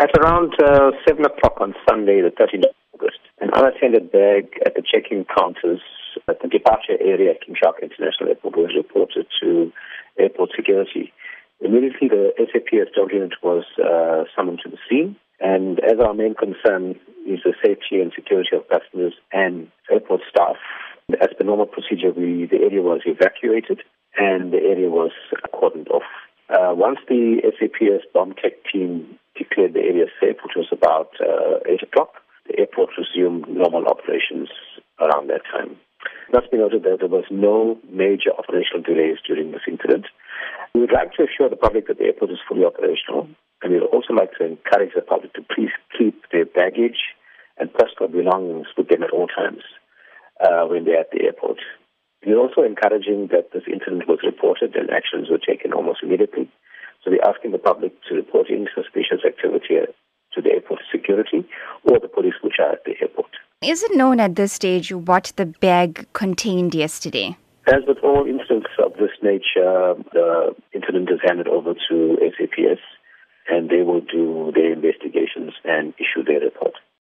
At around uh, 7 o'clock on Sunday, the 13th of August, an unattended bag at the check-in counters at the departure area at King Shaka International Airport was reported to airport security. Immediately, the SAPS unit was uh, summoned to the scene, and as our main concern is the safety and security of passengers and airport staff, as per normal procedure, we, the area was evacuated and the area was cordoned off. Uh, once the SAPS bomb tech team declared the area safe, which was about uh, 8 o'clock, the airport resumed normal operations around that time. It must be noted that there was no major operational delays during this incident. We would like to assure the public that the airport is fully operational, and we would also like to encourage the public to please keep their baggage and personal belongings with them at all times uh, when they're at the airport. We're also encouraging that this incident was reported and actions were taken almost immediately. So we're asking the public to report any security or the police which are at the airport. Is it known at this stage what the bag contained yesterday? As with all incidents of this nature, the incident is handed over to SAPS and they will do their investigations and issue their report.